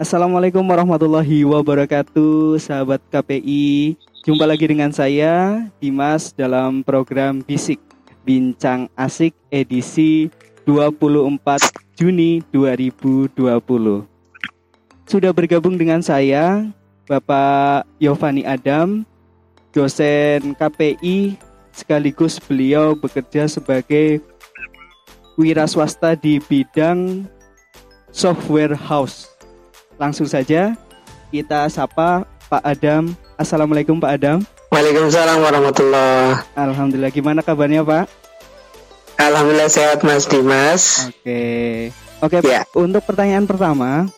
Assalamualaikum warahmatullahi wabarakatuh, sahabat KPI. Jumpa lagi dengan saya, Dimas, dalam program Bisik Bincang Asik edisi 24 Juni 2020. Sudah bergabung dengan saya, Bapak Yovani Adam, dosen KPI, sekaligus beliau bekerja sebagai wira swasta di bidang software house. Langsung saja kita sapa Pak Adam. Assalamualaikum Pak Adam. Waalaikumsalam warahmatullah. Alhamdulillah. Gimana kabarnya Pak? Alhamdulillah sehat Mas Dimas. Oke. Oke, ya. untuk pertanyaan pertama,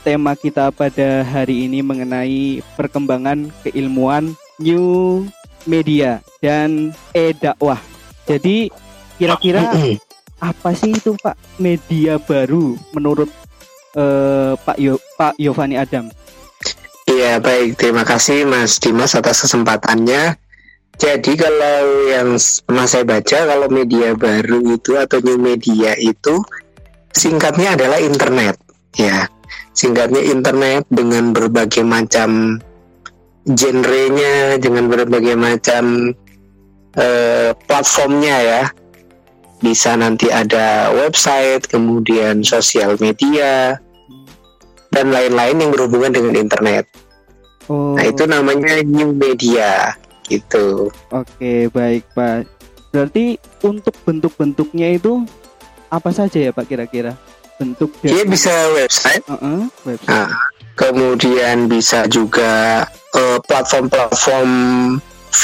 tema kita pada hari ini mengenai perkembangan keilmuan new media dan e-dakwah. Jadi kira-kira apa sih itu Pak media baru menurut uh, Pak Yo, Pak Yovani Adam. Iya baik terima kasih Mas Dimas atas kesempatannya. Jadi kalau yang pernah saya baca kalau media baru itu atau new media itu singkatnya adalah internet ya singkatnya internet dengan berbagai macam genrenya dengan berbagai macam uh, platformnya ya bisa nanti ada website, kemudian sosial media, dan lain-lain yang berhubungan dengan internet. Oh. Nah itu namanya new media gitu. Oke baik pak. Berarti untuk bentuk-bentuknya itu apa saja ya pak kira-kira? Bentuk Iya bisa website. Uh -uh, website. Nah, kemudian bisa juga uh, platform-platform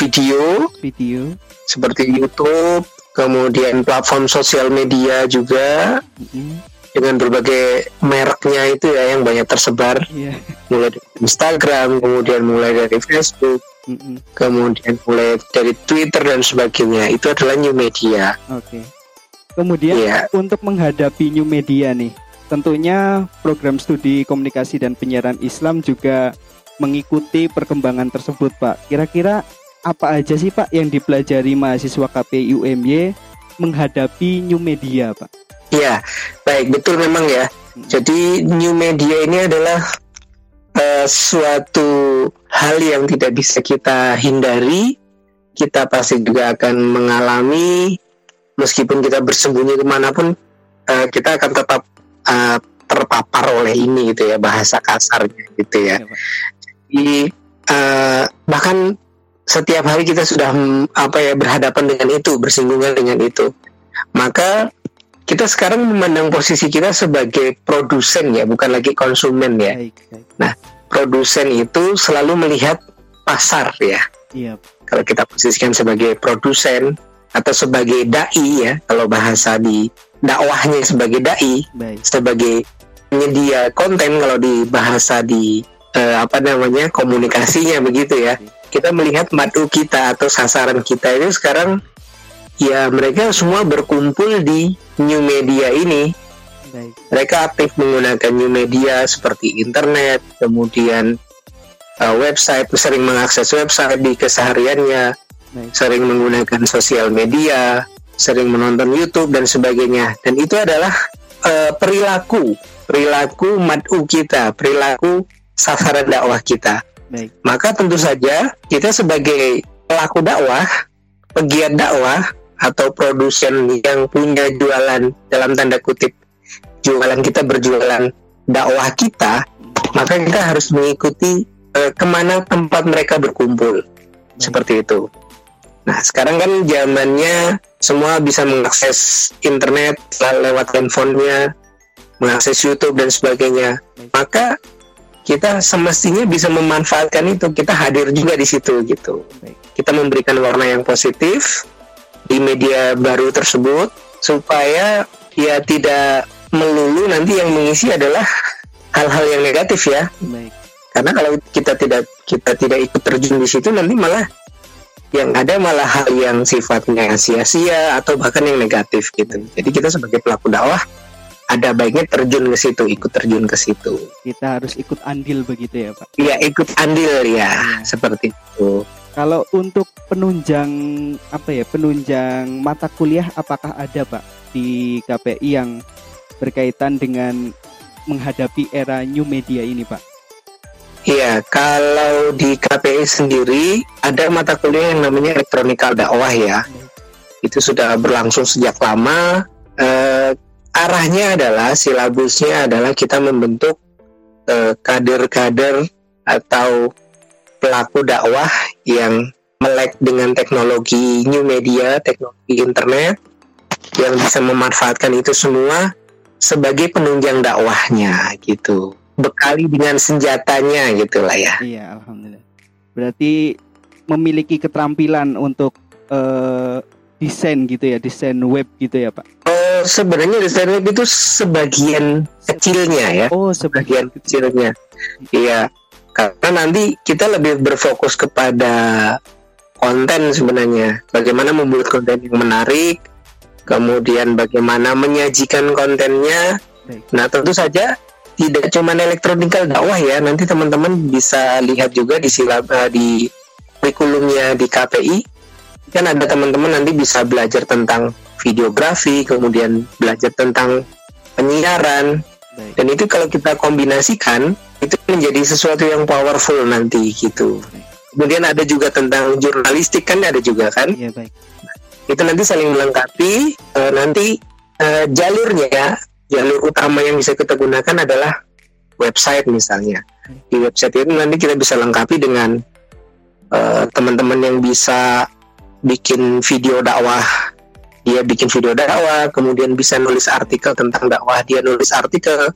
video. Video. Seperti YouTube, kemudian platform sosial media juga mm-hmm. dengan berbagai mereknya itu ya yang banyak tersebar yeah. mulai dari Instagram kemudian mulai dari Facebook mm-hmm. kemudian mulai dari Twitter dan sebagainya itu adalah new media. Oke. Okay. Kemudian yeah. untuk menghadapi new media nih, tentunya program studi komunikasi dan penyiaran Islam juga mengikuti perkembangan tersebut, Pak. Kira-kira apa aja sih Pak yang dipelajari mahasiswa KPI UMY menghadapi new media Pak? Iya, baik betul memang ya. Hmm. Jadi new media ini adalah uh, suatu hal yang tidak bisa kita hindari. Kita pasti juga akan mengalami, meskipun kita bersembunyi ke mana pun, uh, kita akan tetap uh, terpapar oleh ini gitu ya bahasa kasarnya gitu ya. ya Jadi uh, bahkan setiap hari kita sudah mm, apa ya berhadapan dengan itu, bersinggungan dengan itu. Maka kita sekarang memandang posisi kita sebagai produsen ya, bukan lagi konsumen ya. Nah, produsen itu selalu melihat pasar ya. Iya. Kalau kita posisikan sebagai produsen atau sebagai dai ya, kalau bahasa di dakwahnya sebagai dai, Baik. sebagai penyedia konten kalau di bahasa di eh, apa namanya komunikasinya begitu ya. Baik kita melihat madu kita atau sasaran kita ini sekarang ya mereka semua berkumpul di new media ini. Baik. Mereka aktif menggunakan new media seperti internet, kemudian uh, website, sering mengakses website di kesehariannya, Baik. sering menggunakan sosial media, sering menonton YouTube dan sebagainya. Dan itu adalah uh, perilaku, perilaku madu kita, perilaku sasaran dakwah kita. Baik. Maka tentu saja kita sebagai pelaku dakwah, pegiat dakwah atau produsen yang punya jualan dalam tanda kutip jualan kita berjualan dakwah kita, maka kita harus mengikuti eh, ke mana tempat mereka berkumpul Baik. seperti itu. Nah sekarang kan zamannya semua bisa mengakses internet lewat handphonenya, mengakses YouTube dan sebagainya. Maka kita semestinya bisa memanfaatkan itu. Kita hadir juga di situ gitu. Kita memberikan warna yang positif di media baru tersebut supaya ya tidak melulu nanti yang mengisi adalah hal-hal yang negatif ya. Baik. karena kalau kita tidak kita tidak ikut terjun di situ nanti malah yang ada malah hal yang sifatnya sia-sia atau bahkan yang negatif gitu. Jadi kita sebagai pelaku dakwah ada baiknya terjun ke situ, ikut terjun ke situ. Kita harus ikut andil begitu ya, Pak? Iya, ikut andil ya, ya. seperti itu. Kalau untuk penunjang apa ya, penunjang mata kuliah apakah ada, Pak, di KPI yang berkaitan dengan menghadapi era new media ini, Pak? Iya, kalau di KPI sendiri ada mata kuliah yang namanya elektronikal dakwah ya. Itu sudah berlangsung sejak lama. Eh, arahnya adalah silabusnya adalah kita membentuk eh, kader-kader atau pelaku dakwah yang melek dengan teknologi new media, teknologi internet yang bisa memanfaatkan itu semua sebagai penunjang dakwahnya gitu. Bekali dengan senjatanya gitu lah ya. Iya, alhamdulillah. Berarti memiliki keterampilan untuk uh, desain gitu ya, desain web gitu ya, Pak. Oh, sebenarnya desain web itu sebagian kecilnya ya. Oh, sebagian kecilnya. Iya. Karena nanti kita lebih berfokus kepada konten sebenarnya. Bagaimana membuat konten yang menarik, kemudian bagaimana menyajikan kontennya. Nah, tentu saja tidak cuma elektronikal dakwah ya. Nanti teman-teman bisa lihat juga di silab eh, di kurikulumnya di KPI. Kan ada teman-teman nanti bisa belajar tentang videografi, kemudian belajar tentang penyiaran. Dan itu kalau kita kombinasikan, itu menjadi sesuatu yang powerful nanti gitu. Kemudian ada juga tentang jurnalistik kan ada juga kan? Iya baik. Itu nanti saling melengkapi. E, nanti e, jalurnya ya, jalur utama yang bisa kita gunakan adalah website misalnya. Di website itu nanti kita bisa lengkapi dengan eh, teman-teman yang bisa bikin video dakwah dia bikin video dakwah, kemudian bisa nulis artikel tentang dakwah, dia nulis artikel,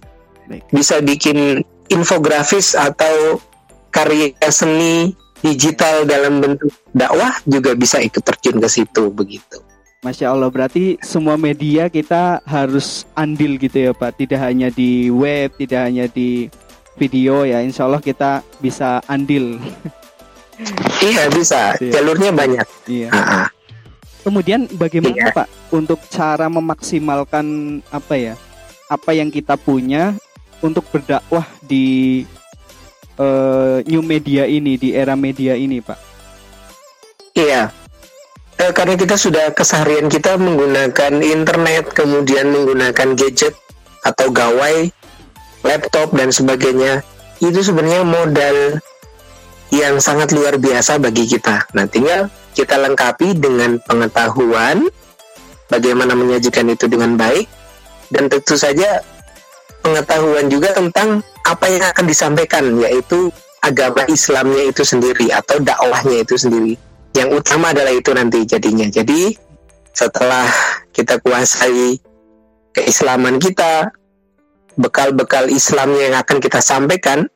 bisa bikin infografis atau karya seni digital dalam bentuk dakwah juga bisa ikut terjun ke situ begitu. Masya Allah berarti semua media kita harus andil gitu ya Pak? Tidak hanya di web, tidak hanya di video ya. Insya Allah kita bisa andil. Iya bisa, iya. jalurnya banyak. Iya. Kemudian bagaimana iya. Pak untuk cara memaksimalkan apa ya Apa yang kita punya untuk berdakwah di uh, new media ini di era media ini, Pak? Iya, eh, karena kita sudah keseharian kita menggunakan internet, kemudian menggunakan gadget atau gawai, laptop dan sebagainya, itu sebenarnya modal yang sangat luar biasa bagi kita. Nah, tinggal kita lengkapi dengan pengetahuan bagaimana menyajikan itu dengan baik dan tentu saja pengetahuan juga tentang apa yang akan disampaikan yaitu agama Islamnya itu sendiri atau dakwahnya itu sendiri. Yang utama adalah itu nanti jadinya. Jadi setelah kita kuasai keislaman kita, bekal-bekal Islamnya yang akan kita sampaikan,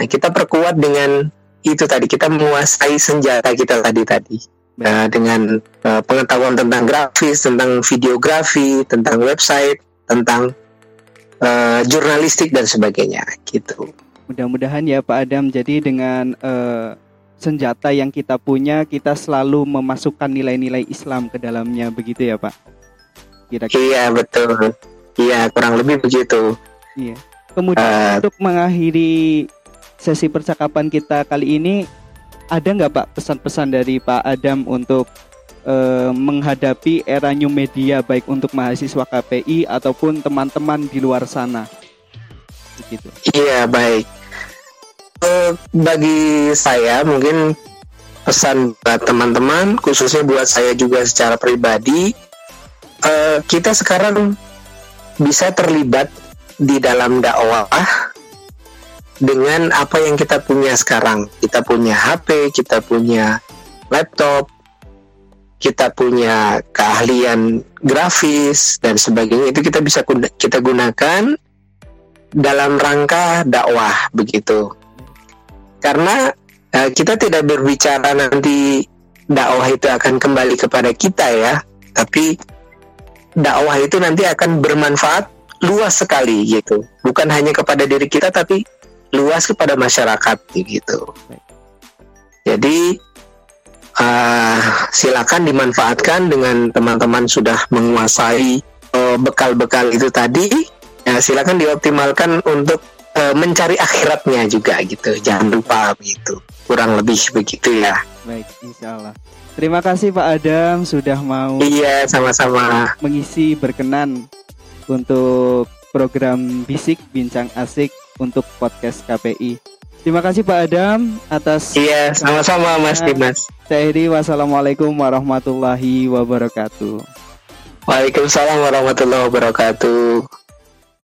nah kita perkuat dengan itu tadi kita menguasai senjata kita tadi tadi. Nah, dengan uh, pengetahuan tentang grafis, tentang videografi, tentang website, tentang uh, jurnalistik dan sebagainya gitu. Mudah-mudahan ya Pak Adam jadi dengan uh, senjata yang kita punya kita selalu memasukkan nilai-nilai Islam ke dalamnya begitu ya Pak. Kira-kira. Iya betul. Iya kurang lebih begitu. Iya. Kemudian uh, untuk mengakhiri sesi percakapan kita kali ini ada nggak Pak pesan-pesan dari Pak Adam untuk eh, menghadapi era new media baik untuk mahasiswa KPI ataupun teman-teman di luar sana. Begitu. Iya baik. Uh, bagi saya mungkin pesan buat teman-teman khususnya buat saya juga secara pribadi uh, kita sekarang bisa terlibat di dalam dakwah dengan apa yang kita punya sekarang. Kita punya HP, kita punya laptop, kita punya keahlian grafis dan sebagainya. Itu kita bisa kita gunakan dalam rangka dakwah begitu. Karena uh, kita tidak berbicara nanti dakwah itu akan kembali kepada kita ya tapi dakwah itu nanti akan bermanfaat luas sekali gitu. Bukan hanya kepada diri kita tapi luas kepada masyarakat gitu. Jadi uh, silakan dimanfaatkan dengan teman-teman sudah menguasai eh, bekal-bekal itu tadi. Ya silakan dioptimalkan untuk uh, mencari akhiratnya juga gitu. Jangan lupa begitu. Kurang lebih begitu ya. Baik insya Allah terima kasih Pak Adam sudah mau iya sama-sama. mengisi berkenan untuk program Bisik Bincang Asik untuk podcast KPI. Terima kasih Pak Adam atas Iya, sama-sama Mas Dimas. Saya Hedi, wassalamualaikum warahmatullahi wabarakatuh. Waalaikumsalam warahmatullahi wabarakatuh.